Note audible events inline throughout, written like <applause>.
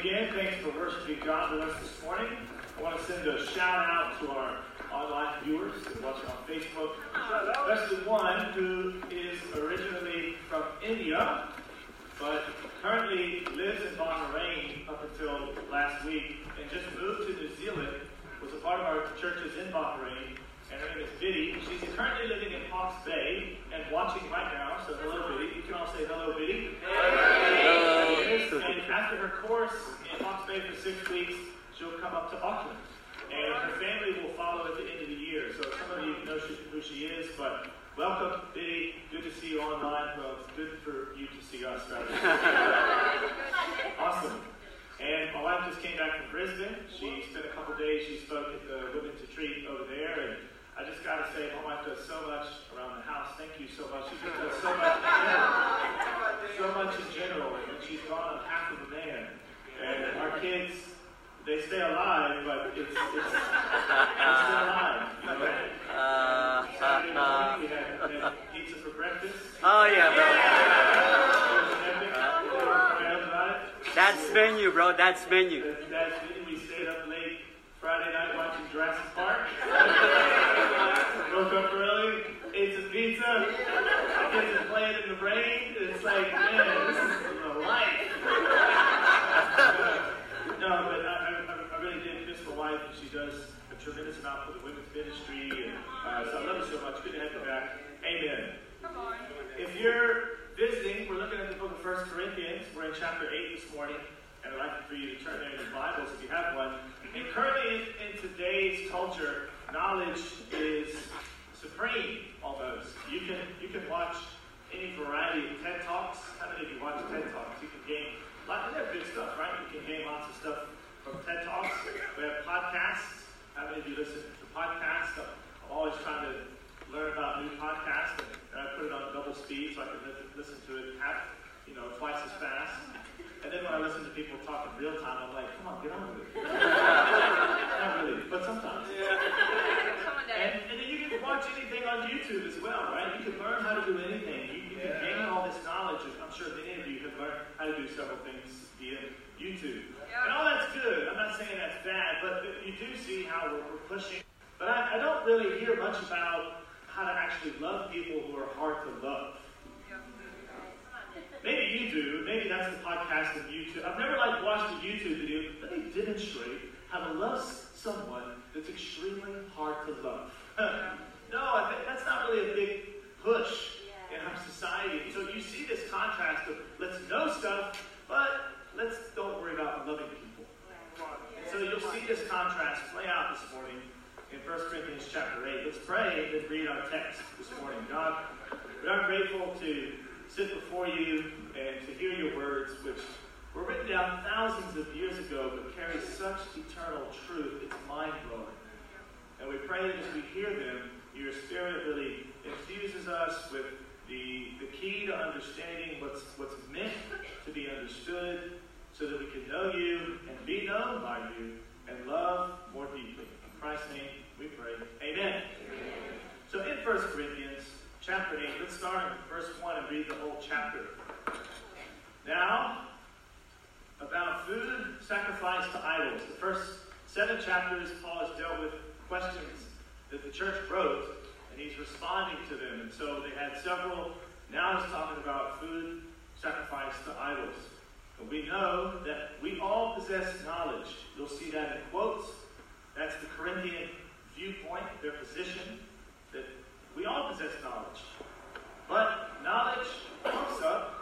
again. Thanks for worshiping God with us this morning. I want to send a shout out to our online viewers that watch on Facebook, especially one who is originally from India, but currently lives in Bahrain up until last week and just moved to New Zealand, was a part of our churches in Bahrain, and her name is Biddy. She's currently living in Hawke's Bay and watching right now, so hello Biddy. You can all say hello Biddy. After her course in Hawke's Bay for six weeks, she'll come up to Auckland. And her family will follow at the end of the year. So some of you know she, who she is, but welcome, Biddy. Good to see you online. Well, it's good for you to see us. awesome. And my wife just came back from Brisbane. She spent a couple days. She spoke at the Women's Retreat over there. And I just got to say, my wife does so much around the house. Thank you so much. She just does so much in general. So much in general. She's gone half of a man. And our kids, they stay alive, but it's, it's, it's still alive. You know? Uh, Saturday uh, morning, we had, had pizza for breakfast. oh yeah, bro. It was epic. They were proud about it. That's menu, bro. That's menu. That's good. We stayed up late Friday night watching Jurassic Park. Woke up early, ate some pizza, get to play it in the rain. It's like, man, this is the life. No, but I, I, I really did miss my wife, and she does a tremendous amount for the women's ministry. And uh, so I love you so much. Good to have you back. Amen. Come on. If you're visiting, we're looking at the book of 1 Corinthians. We're in chapter 8 this morning, and I'd like for you to turn there in your Bibles if you have one. And currently, in, in today's culture, knowledge is supreme almost. You can you can watch any variety of TED listen to podcasts? I'm always trying to learn about new podcasts, and I put it on double speed so I can listen to it half, you know, twice as fast. And then when I listen to people talk in real time, I'm like, come on, get on with it. <laughs> Not really, but sometimes. Yeah. And, and then you can watch anything on YouTube as well, right? You can learn how to do anything. You, you can gain all this knowledge. I'm sure many of you have learned how to do several things via YouTube. And all that's good. I'm not saying that's bad, but you do see how we're, pushing. But I, I don't really hear much about how to actually love people who are hard to love. Maybe you do. Maybe that's the podcast of YouTube. I've never like watched a YouTube video. Let me demonstrate how to love someone that's extremely hard to love. <laughs> no, that's not really a big push in our society. So you see this contrast of let's know stuff, but let's don't worry about loving people. And so you'll see this contrast play out this morning in 1 Corinthians chapter 8. Let's pray and read our text this morning. God, we are grateful to sit before you and to hear your words, which were written down thousands of years ago but carry such eternal truth. It's mind blowing. And we pray that as we hear them, your Spirit really infuses us with the, the key to understanding what's, what's meant to be understood so that we can know you and be known by you and love more deeply. In Christ's name we pray. Amen. So in 1 Corinthians chapter 8, let's start in verse 1 and read the whole chapter. Now, about food sacrificed to idols. The first seven chapters, Paul has dealt with questions that the church wrote, and he's responding to them. And so they had several. Now he's talking about food sacrificed to idols. And we know that we all possess knowledge. See that in quotes. That's the Corinthian viewpoint, their position, that we all possess knowledge. But knowledge puffs up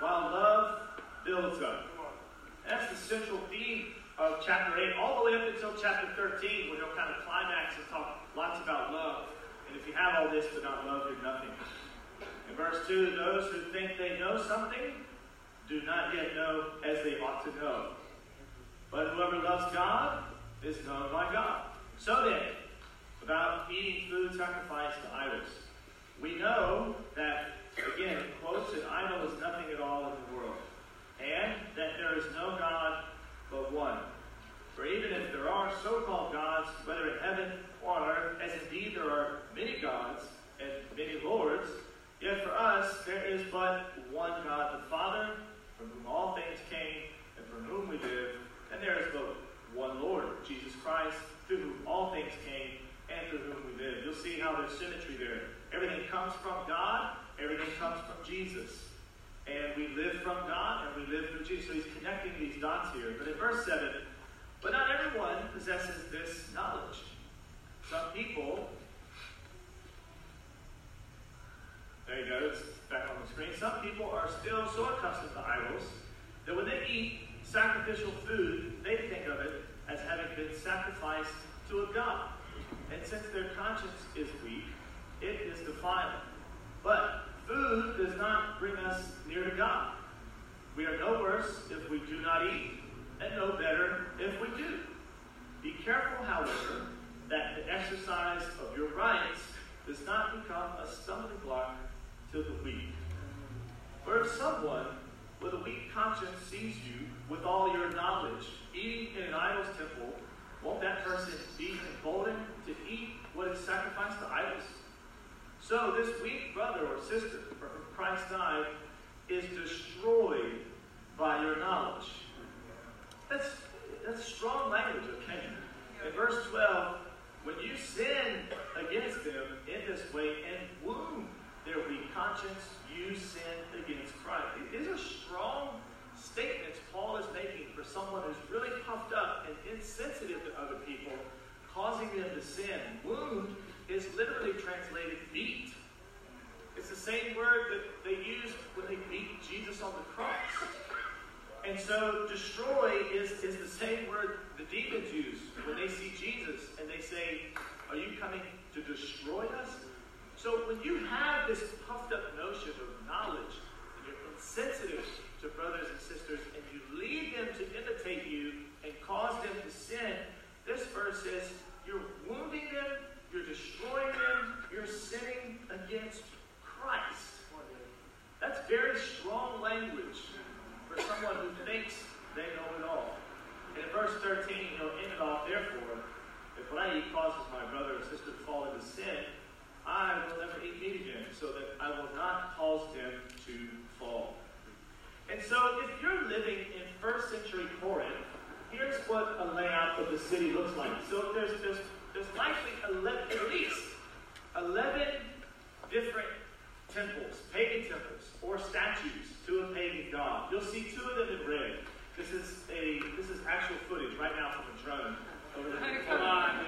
while love builds up. That's the central theme of chapter 8, all the way up until chapter 13, where he'll kind of climax and talk lots about love. And if you have all this but not love, you're nothing. In verse 2, those who think they know something do not yet know as they ought to know. But whoever loves God is known by God. So then, about eating food sacrificed to idols. We know that, again, quotes, an idol is nothing at all in the world. And that there is no God but one. For even if there are so called gods, whether in heaven or on earth, as indeed there are many gods and many lords, yet for us there is but one God, the Father, from whom all things came, and from whom we live, And there is but one Lord, Jesus Christ, through whom all things came and through whom we live. You'll see how there's symmetry there. Everything comes from God, everything comes from Jesus. And we live from God and we live through Jesus. So he's connecting these dots here. But in verse 7, but not everyone possesses this knowledge. Some people, there you go, it's back on the screen. Some people are still so accustomed to idols that when they eat sacrificial food, they think of it as having been sacrificed to a god. And since their conscience is weak, it is defiled. But food does not bring us near to God. We are no worse if we do not eat, and no better if we do. Be careful, however, that the exercise of your rights does not become a stumbling block to the weak. For if someone with a weak conscience sees you with all your knowledge eating in an idol's temple, won't that person be emboldened to eat what is sacrificed to idols? So this weak brother or sister for whom Christ died is destroyed by your knowledge. That's, that's strong language, of okay? In verse 12, when you sin against them in this way and wound their weak conscience, you sin against Christ. These are strong statements Paul is making for someone who's really puffed up and insensitive to other people, causing them to sin. Wound is literally translated beat. It's the same word that they used when they beat Jesus on the cross. And so destroy is, is the same word the demons use when they see Jesus and they say, Are you coming to destroy us? So when you have this puffed up notion of knowledge and you're insensitive to brothers and sisters and you lead them to imitate you and cause them to sin, this verse says you're wounding them, you're destroying them, you're sinning against Christ. That's very strong language for someone who thinks they know it all. And in verse 13, he'll end it off, therefore, if what I eat causes my brother or sister to fall into sin, I will never eat meat again, so that I will not cause them to fall. And so, if you're living in first century Corinth, here's what a layout of the city looks like. So there's there's, there's likely 11, at least 11 different temples, pagan temples, or statues to a pagan god. You'll see two of them in red. This is a this is actual footage right now from a drone over there. Come on,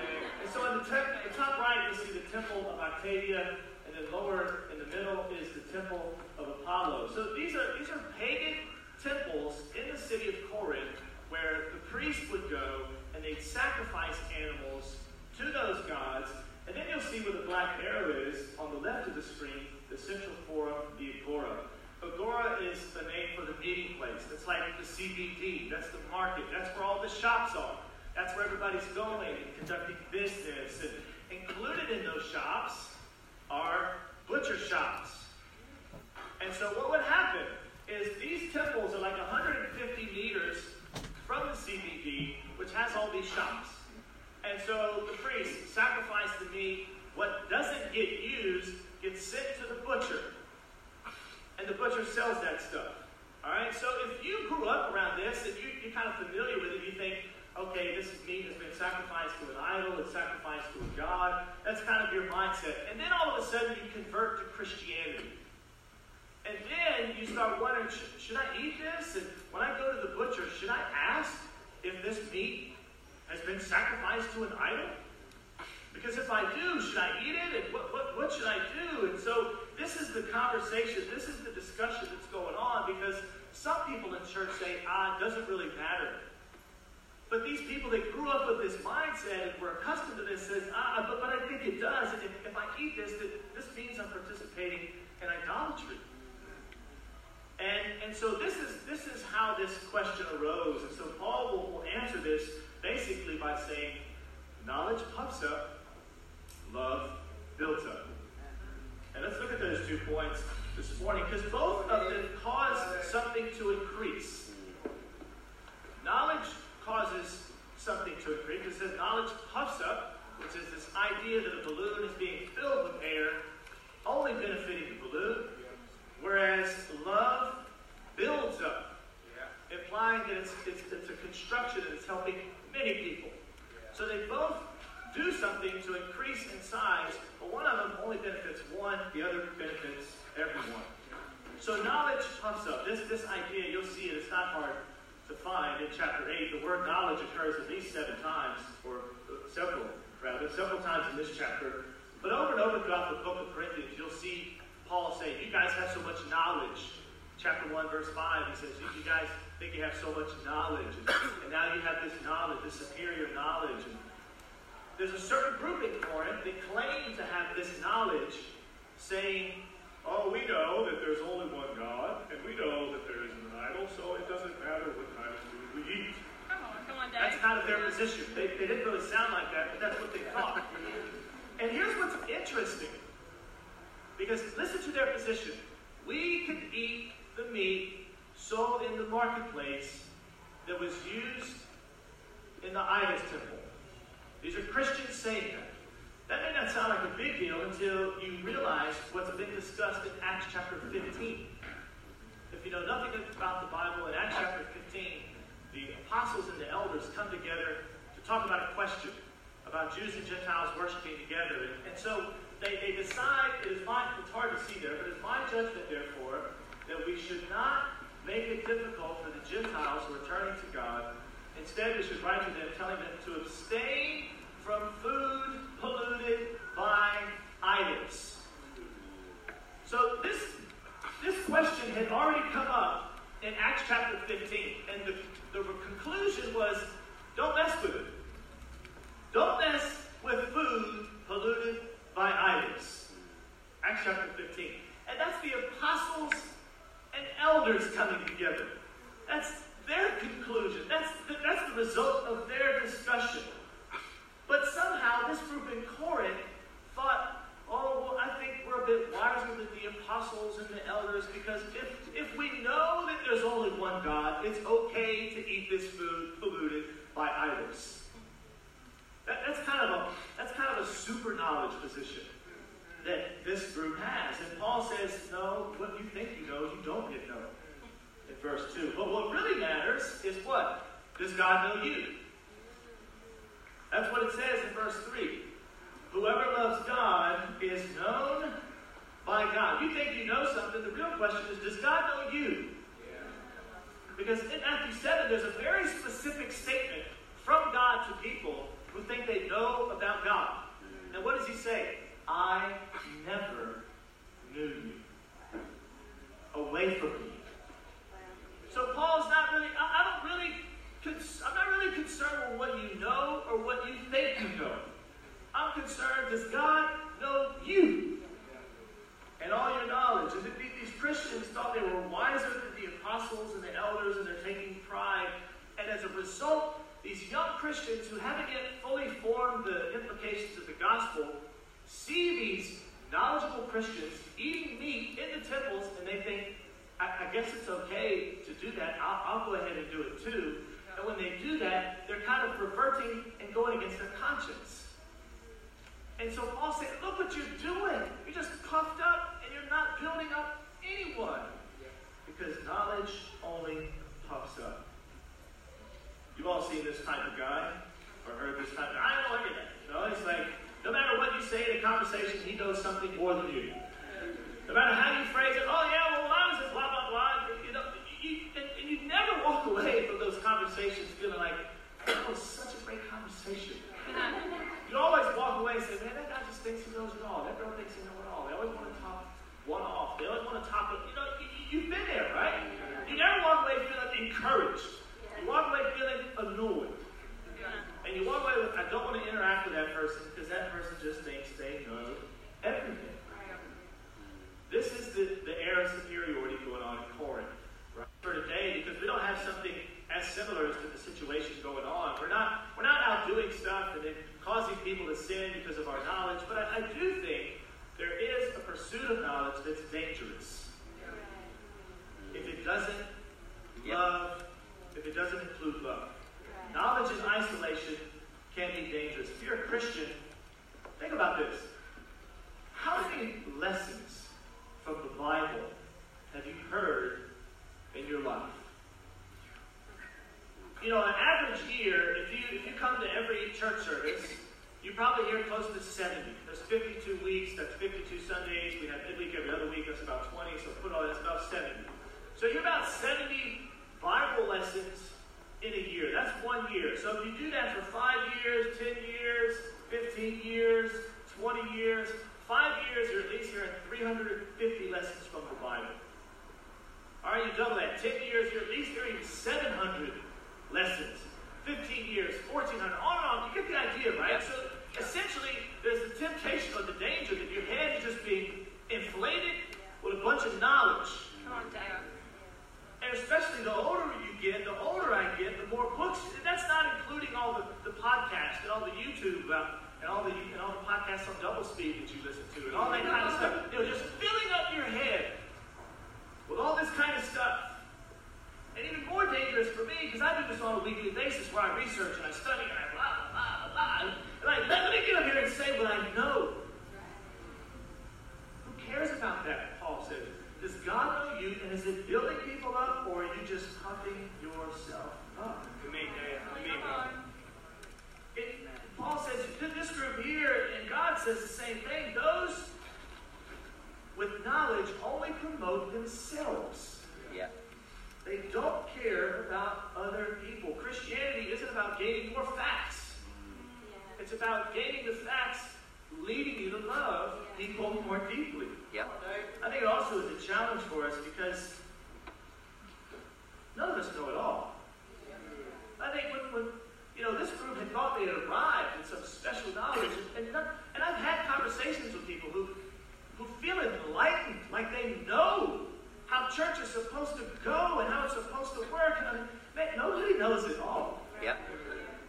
And so in the, te- the top right, you see the temple of Octavia, and then lower in the middle is the temple of Apollo. So these are these are pagan temples in the city of Corinth where the priest would go and they'd sacrifice animals to those gods. And then you'll see where the black arrow is on the left of the screen, the central forum, the agora. Agora is the name for the meeting place. It's like the CBD. That's the market. That's where all the shops are. That's where everybody's going and conducting business. And included in those shops are butcher shops. And so what would happen is these temples are like 150 meters from the CBD, which has all these shops. And so the priest sacrificed the meat. What doesn't get used gets sent to the butcher. And the butcher sells that stuff. All right? So if you grew up around this and you, you're kind of familiar with it, you think, okay, this is meat that's been sacrificed to an idol, it's sacrificed to a god. That's kind of your mindset. And then all of a sudden you convert to Christianity. And then you start wondering, should, should I eat this? And when I go to the butcher, should I ask if this meat has been sacrificed to an idol? Because if I do, should I eat it? And what, what, what should I do? And so this is the conversation, this is the discussion that's going on because some people in church say, ah, it doesn't really matter. But these people that grew up with this mindset and were accustomed to this says, ah, but, but I think it does. And if, if I eat this, this means I'm participating in idolatry. And, and so this is, this is how this question arose. And so Paul will, will answer this basically by saying, knowledge puffs up, love builds up. And let's look at those two points this morning because both of them cause something to increase. Knowledge causes something to increase. It says knowledge puffs up, which is this idea that a balloon is being filled with air, only benefiting the balloon, whereas love builds up, implying that it's, it's, it's a construction and it's helping many people. So they both do something to increase in size, but one of them only benefits one, the other benefits everyone. So knowledge puffs up. This, this idea, you'll see it, it's not hard to find in chapter 8. The word knowledge occurs at least seven times, or several, rather, several times in this chapter. But over and over throughout the book of Corinthians, you'll see Paul say, You guys have so much knowledge. Chapter 1, verse 5, he says, You guys think you have so much knowledge, and, and now you have this knowledge, this superior knowledge. And there's a certain group in Corinth that claim to have this knowledge, saying, Oh, we know that there's only one God, and we know that there is an idol, so it doesn't matter what kind of food we eat. Come on, come on, Dad. That's kind of their position. They, they didn't really sound like that, but that's what they thought. And here's what's interesting. Because listen to their position. We can eat the meat sold in the marketplace that was used in the idols temple. These are Christians saying that. That may not sound like a big deal until you realize what's been discussed in Acts chapter 15. If you know nothing about the Bible, in Acts chapter 15, the apostles and the elders come together to talk about a question about Jews and Gentiles worshiping together. And, and so they, they decide, it is my, it's hard to see there, but it's my judgment, therefore, that we should not make it difficult for the Gentiles who are turning to God. Instead, we should write to them telling them to abstain from food polluted by idols. So this, this question had already come up in Acts chapter 15, and the, the conclusion was don't mess with it. Don't mess with food polluted by idols. Acts chapter 15. And that's the apostles and elders coming together. That's their conclusion. That's the, that's the result of their discussion. But somehow this group in Corinth thought, oh, well, I think we're a bit wiser than the apostles and the elders because if, if we know that there's only one God, it's okay to eat this food polluted by idols. That, that's kind of a that's kind of a super knowledge position that this group has. And Paul says, no, what you think you know, you don't yet know. In verse 2. But what really matters is what? Does God know you? That's what it says in verse 3. Whoever loves God is known by God. You think you know something, the real question is, does God know you? Because in Matthew 7, there's a very specific statement from God to people who think they know about God. And what does he say? I never knew you. Away from me. So Paul's not really, I, I don't really, cons- I'm not really concerned with what you know or what you think you know. I'm concerned, does God know you? And all your knowledge. And th- these Christians thought they were wiser than the apostles and the elders, and they're taking pride. And as a result, these young Christians who haven't yet fully formed the implications of the gospel see these knowledgeable Christians eating meat in the temples, and they think, I, I guess it's okay to do that. I'll, I'll go ahead and do it too. And when they do that, they're kind of perverting and going against their conscience. And so Paul said, Look what you're doing. You're just puffed up and you're not building up anyone. Because knowledge only puffs up. You've all seen this type of guy or heard this type of I don't look it's like no matter what you say in a conversation, he knows something more than you. No matter how you phrase it, oh yeah, well I was blah blah blah. You know, you, and, and you never walk away from those conversations feeling like that was such a great conversation. <laughs> You always walk away and say, man, that guy just thinks he knows it all. That girl thinks he knows it all. They always want to top one off. They always want to it. You know, you, you've been there, right? You never walk away feeling encouraged. You walk away feeling annoyed. And you walk away with, I don't want to interact with that person because that person just thinks they know everything. This is the, the air of superiority going on in Corinth right? for today because we don't have something as similar to the situation going on. We're not we're not out doing stuff and then causing people to sin because of our knowledge, but I, I do think there is a pursuit of knowledge that's dangerous. If it doesn't love, if it doesn't include love. Knowledge in isolation can be dangerous. If you're a Christian, think about this. How many lessons from the Bible have you heard in your life? you know, an average year, if you, if you come to every church service, you probably hear close to 70. There's 52 weeks, that's 52 Sundays. We have midweek every other week, that's about 20, so put all that's about 70. So you're about 70 Bible lessons in a year. That's one year. So if you do that for five years, 10 years, 15 years, 20 years, five years, you're at least hearing 350 lessons from the Bible. All right, you double that. 10 years, you're at least hearing 700 lessons. 15 years, 1400, on and on. You get the idea, right? Yes. So essentially, there's the temptation or the danger that your head is just being inflated with a bunch of knowledge. Come on, Dad. And especially the older you get, the older I get, the more books. And that's not including all the, the podcasts and all the YouTube uh, and all the and all the podcasts on double speed that you listen to and all that kind of stuff. You know, just filling up your head with all this kind of stuff. And even more dangerous for me, because I do this on a weekly basis where I research and I study and I blah, blah, blah, blah. And I, let me get up here and say what I know. Who cares about that, Paul says. Does God know you, and is it building people up, or are you just pumping yourself up? To me, to me, Come on. It, Paul says to this group here, and God says the same thing. Those with knowledge only promote themselves. Yeah. They don't care about other people. Christianity isn't about gaining more facts. It's about gaining the facts, leading you to love people more deeply. Yeah. I think it also is a challenge for us because none of us know it all. I think when, when you know this group had thought they had arrived in some special knowledge, and, and, and I've had conversations with people who who feel enlightened, like they know how church is supposed to go and how it's supposed to work. And I mean, man, nobody knows it all. Yeah.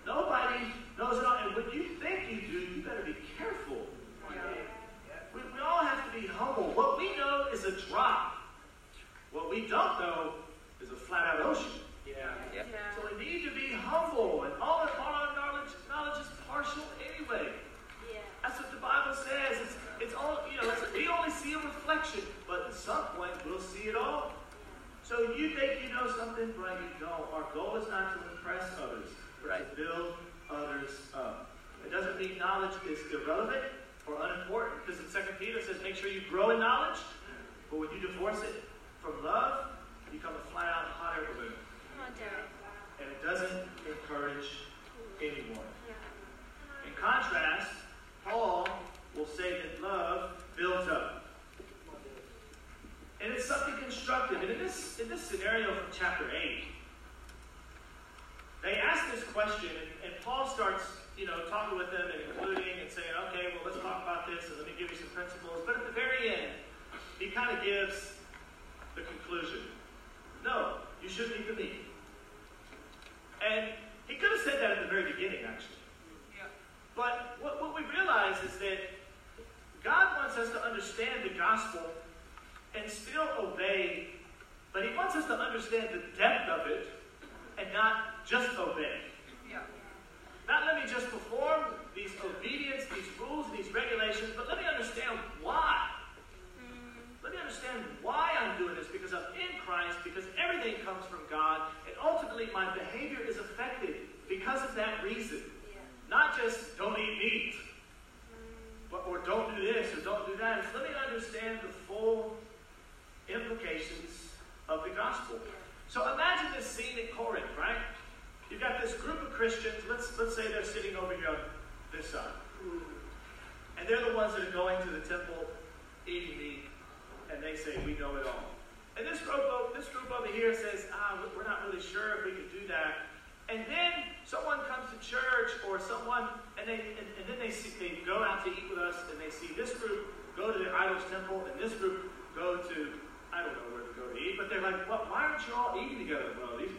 Nobody knows it all. And when you think you do, you better be careful. We, we all have to be humble. What we know is a drop. What we don't know is a flat out ocean. Yeah. Yeah. So we need to be humble. And all, of, all our knowledge, knowledge is partial anyway. That's what the Bible says. It's, it's all, you know, it's, we only see a reflection, but at some point we'll see it all. So you think you know something, but you don't. Our goal is not to impress others, but Right. to build others up. It doesn't mean knowledge is irrelevant or unimportant, because in 2 Peter says make sure you grow in knowledge, but when you divorce it from love, you become a flat out hot air balloon. Come on, Dad. And it doesn't encourage anyone. In contrast, Paul will say that love builds up. And it's something constructive. And in this, in this scenario from chapter 8, they ask this question, and, and Paul starts, you know, talking with them and including and saying, okay, well, let's talk about this and let me give you some principles. But at the very end, he kind of gives the conclusion. No, you shouldn't eat the meat. And he could have said that at the very beginning, actually. But what, what we realize is that God wants us to understand the gospel and still obey, but He wants us to understand the depth of it and not just obey. Not let me just perform these obedience, these rules, these regulations, but let me understand why. Mm. Let me understand why I'm doing this because I'm in Christ, because everything comes from God, and ultimately my behavior is affected because of that reason. Not just don't eat meat, mm. but, or don't do this or don't do that. It's let me understand the full implications of the gospel. So imagine this scene at Corinth, right? You've got this group of Christians. Let's let's say they're sitting over here on this side, and they're the ones that are going to the temple, eating meat, and they say we know it all. And this group, o- this group over here says, ah, we're not really sure if we could do that. And then someone comes to church or someone, and they and, and then they see they go out to eat with us, and they see this group go to the idol's temple, and this group go to I don't know where to go to eat, but they're like, well, why aren't you all eating together? Well, these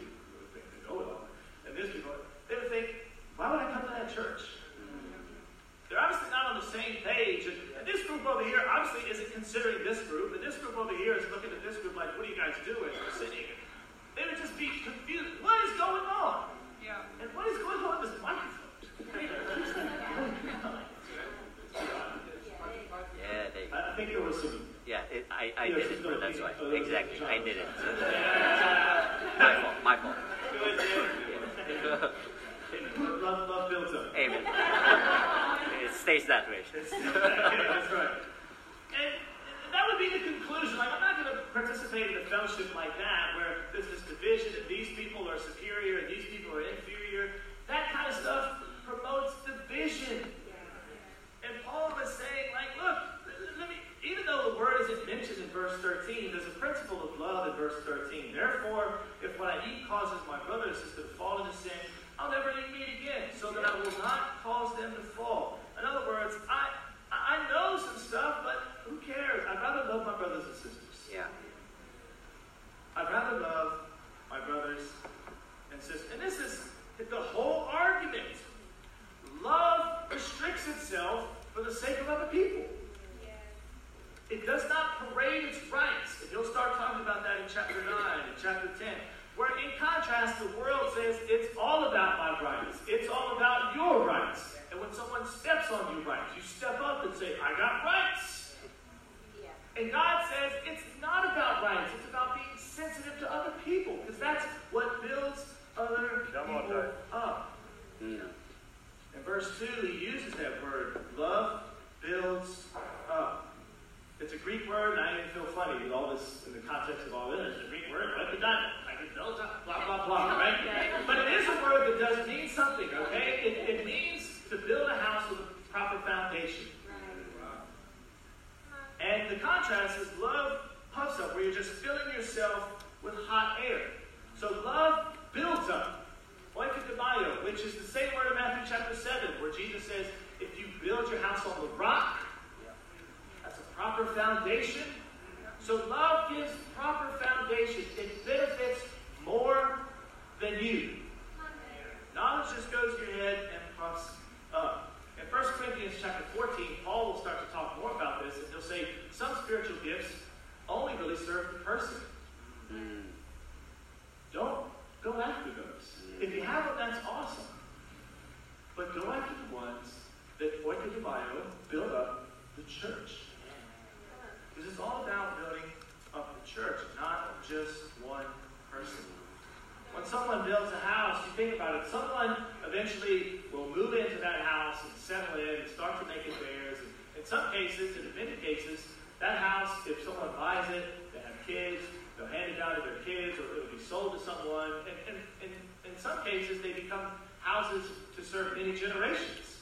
some cases, in many cases, that house, if someone buys it, they have kids, they'll hand it down to their kids, or it'll be sold to someone. And, and, and in some cases, they become houses to serve many generations.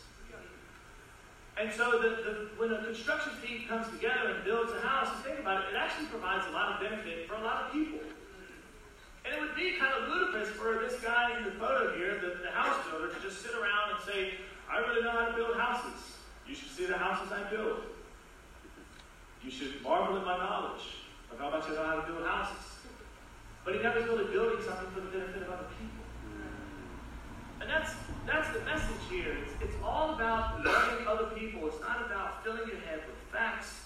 And so the, the, when a construction team comes together and builds a house, think about it, it actually provides a lot of benefit for a lot of people. And it would be kind of ludicrous for this guy in the photo here, the, the house builder, to just sit around and say, I really know how to build houses. You should see the houses I build. You should marvel at my knowledge of how much I know how to build houses. But he never is really building something for the benefit of other people. And that's that's the message here. It's, it's all about loving other people. It's not about filling your head with facts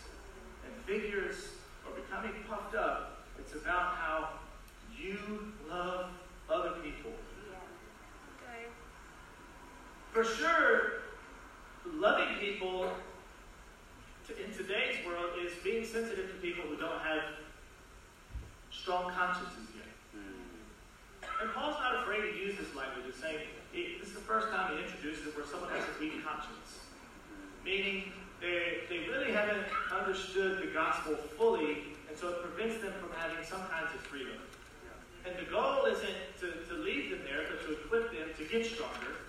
and figures or becoming puffed up. It's about how you love other people. Okay. For sure, loving people to, in today's world is being sensitive to people who don't have strong consciences yet. Mm. And Paul's not afraid to use this language of saying, he- this is the first time he introduces it where someone has a weak conscience. Meaning, they, they really haven't understood the gospel fully, and so it prevents them from having some kinds of freedom. And the goal isn't to, to leave them there, but to equip them to get stronger.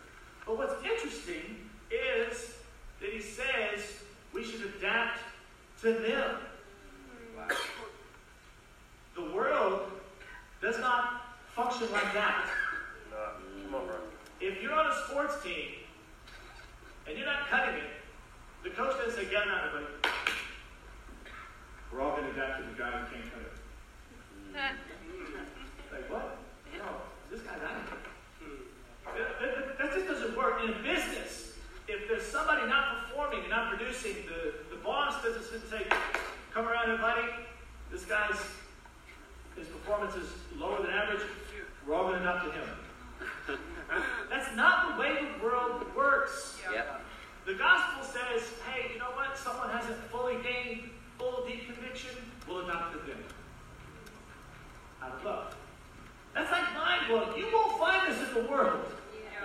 But what's interesting is that he says we should adapt to them. Wow. The world does not function like that. No, on, bro. If you're on a sports team and you're not cutting it, the coach doesn't say, get around everybody. We're all going to adapt to the guy who can't cut it. <laughs> Like, what? No, this guy's out of. That, that- that just doesn't work. In business, there's somebody not performing and not producing, the, the boss doesn't say, come around here, buddy. this guy's, his performance is lower than average, we're all going to adopt to him. <laughs> That's not the way the world works. Yep. The gospel says, hey, you know what? Someone hasn't fully gained full deep conviction, we'll adopt them. Out of love. That's like mind blowing. You won't find this in the world.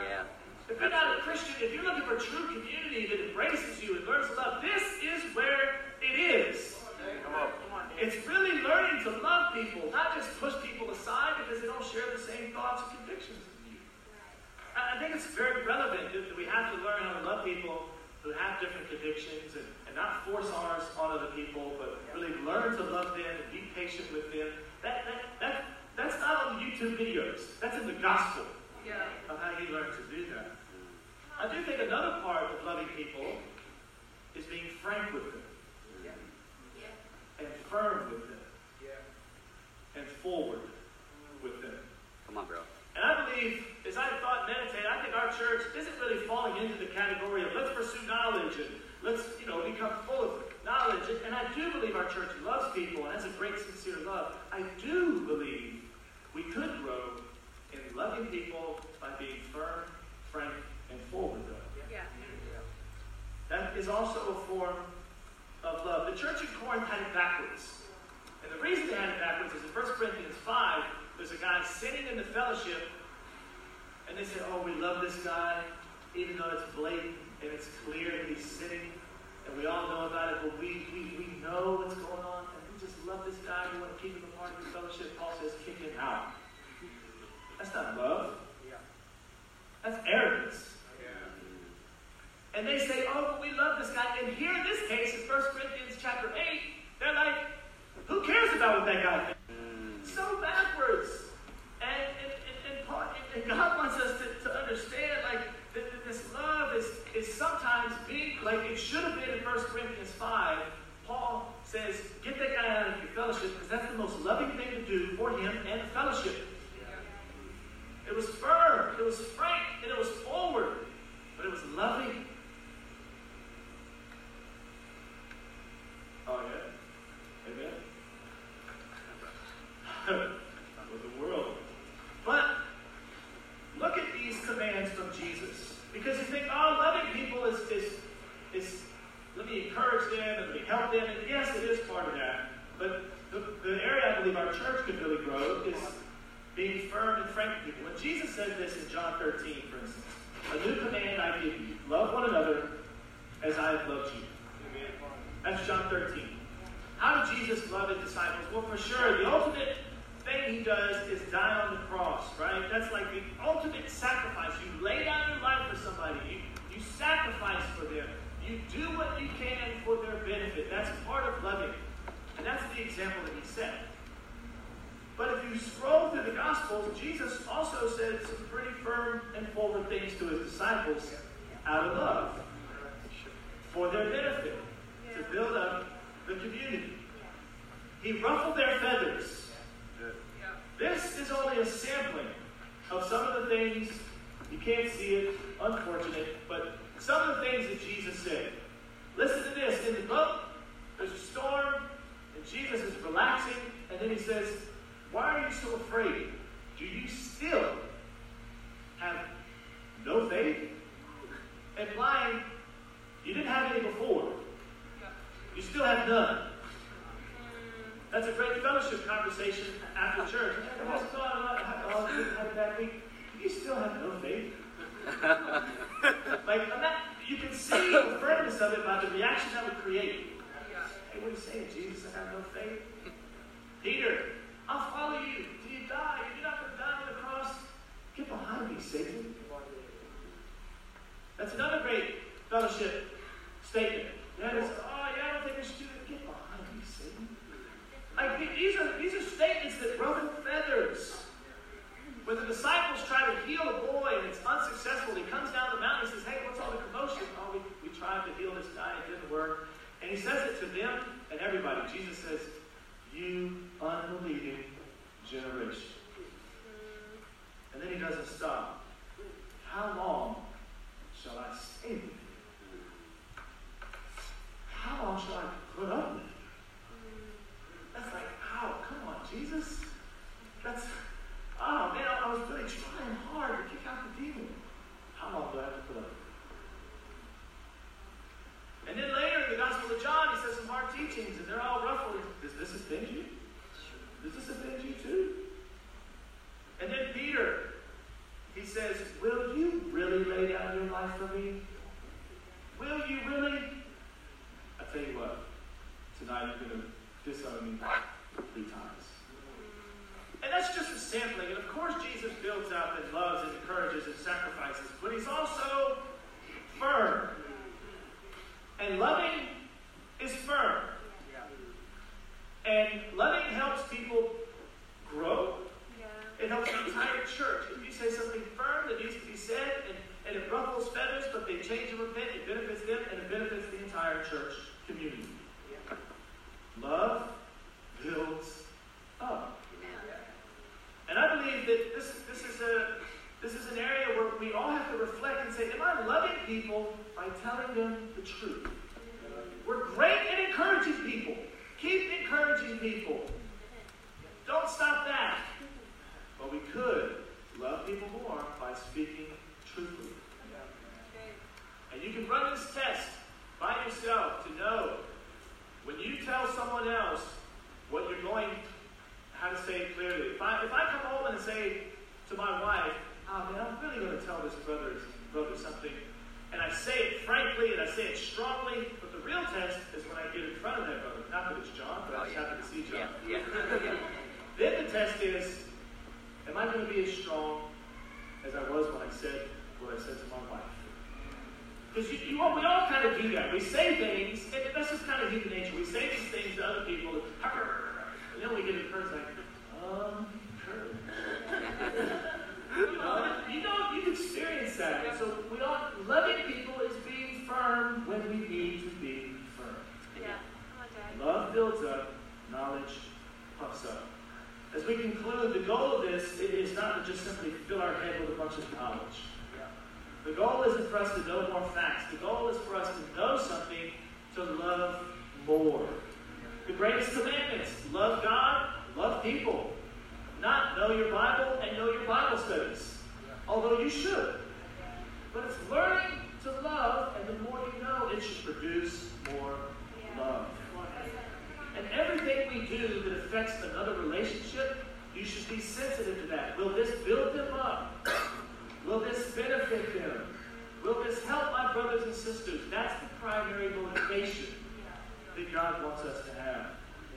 Yeah. If you're not a Christian, if you're looking for true community that embraces you and learns love, this is where it is. Come on. It's really learning to love people, not just push people aside because they don't share the same thoughts and convictions as you. I think it's very relevant that we have to learn how to love people who have different convictions and, and not force ours on other people, but really learn to love them and be patient with them. That, that, that, that's not on YouTube videos. That's in the gospel. Yeah. of how you learn to do that. I do think another part of loving people is being frank with them and firm with them and forward with them. Come on, bro. And I believe, as I thought and meditated, I think our church isn't really falling into the category of let's pursue knowledge and let's, you know, become full of knowledge. And I do believe our church loves people and has a great, sincere love. I do believe we could grow in loving people by being firm, frank, and forward, though. Yeah. That is also a form of love. The church in Corinth had it backwards. And the reason they had it backwards is in 1 Corinthians 5, there's a guy sitting in the fellowship, and they say, Oh, we love this guy, even though it's blatant and it's clear that he's sinning, and we all know about it, but we, we, we know what's going on, and we just love this guy, we want to keep him a part of the fellowship. Paul says, Kick him out. That's not love. That's arrogance. And they say, oh, but we love this guy. And here in this case, in 1 Corinthians chapter 8, they're like, who cares about what that guy thinks? Mm. So backwards. And, and, and, and, Paul, and God wants us to, to understand, like, that, that this love is, is sometimes being, like it should have been in 1 Corinthians 5. Paul says, get that guy out of your fellowship because that's the most loving thing to do for him and the fellowship. It was firm, it was frank, and it was forward, but it was loving. Oh, yeah? Amen? With the world. But look at these commands from Jesus. Because you think, oh, loving people is, is, is let me encourage them and let me help them. And yes, it is part of that. But the, the area I believe our church could really grow is being firm and frank with people. When Jesus said this in John 13, for instance, a new command I give you love one another as I have loved you. That's John 13. How did Jesus love his disciples? Well, for sure, the ultimate thing he does is die on the cross, right? That's like the ultimate sacrifice. You lay down your life for somebody, you, you sacrifice for them, you do what you can for their benefit. That's part of loving. And that's the example that he set. But if you scroll through the Jesus also said some pretty firm and forward things to his disciples out of love for their benefit, to build up the community. He ruffled their feathers. This is only a sampling of some of the things, you can't see it, unfortunate, but some of the things that Jesus said. Listen to this. In the boat, there's a storm, and Jesus is relaxing, and then he says, Why are you so afraid? Do you still have no faith? Implying you didn't have any before. You still have none. That's a great fellowship conversation after church. Hey, how's it going? I had a bad week. You still have no faith. like, I'm not, you can see the firmness of it by the reaction that would create. Hey, what are you saying, Jesus? I have no faith. Peter, I'll follow you till you die. If you're not going to die on the cross, get behind me, Satan. That's another great fellowship statement. That is, oh, yeah, I don't think we should do that. Get behind me, Satan. Like, these are, these are statements that ruffle feathers. When the disciples try to heal a boy and it's unsuccessful, he comes down the mountain and says, Hey, what's all the commotion? Oh, we, we tried to heal this guy, it didn't work. And he says it to them and everybody. Jesus says, You unbelieving generation. And then he doesn't stop. How long shall I you? How long shall I put up with you? That's like, ow, come on, Jesus. That's, oh man, I was really trying hard to kick out the demon. How long do I have to put up? And then later in the Gospel of John, he says some hard teachings, and they're all ruffled. Does this offend you? Does this offend you too? And then Peter, he says, lay down your life for me? Will you really? I tell you what, tonight you're going to disown me three times. And that's just a sampling. And of course, Jesus builds up and loves and encourages and sacrifices, but he's also firm And loving is firm. And loving helps people grow. It helps the entire church. If you say something firm that needs to be said change and repent, it benefits them and it benefits the entire church community. Love builds up. And I believe that this, this is a this is an area where we all have to reflect and say, Am I loving people by telling them the truth? We're great at encouraging people. Keep encouraging people. Don't stop that. But we could love people more by speaking truthfully. And you can run this test by yourself to know when you tell someone else what you're going, how to say it clearly. If I, if I come home and say to my wife, oh man, I'm really going to tell this brother, brother something, and I say it frankly and I say it strongly, but the real test is when I get in front of that brother. Not that it's John, but I just happen to see John. Yeah, yeah, <laughs> Then the test is, am I going to be as strong as I was when I said what I said to my wife? Because you, you, we all kind of do that. We say things, and that's just kind of human nature. We say these things to other people, and then we get in encouraged like, um, Kurt. you know, you know, you've experienced that. And so we all, loving people is being firm when we need to be firm. Love builds up, knowledge puffs up. As we conclude, the goal of this is not to just simply fill our head with a bunch of knowledge. The goal isn't for us to know more facts. The goal is for us to know something to love more. The greatest commandments love God, love people. Not know your Bible and know your Bible studies. Although you should. But it's learning to love, and the more you know, it should produce more love. And everything we do that affects another relationship, you should be sensitive to that. Will this build them up? Will this benefit them? Will this help my brothers and sisters? That's the primary motivation that God wants us to have.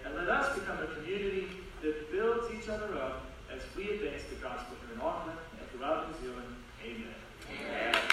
And let us become a community that builds each other up as we advance the gospel here in Auckland and throughout New Zealand. Amen. Amen.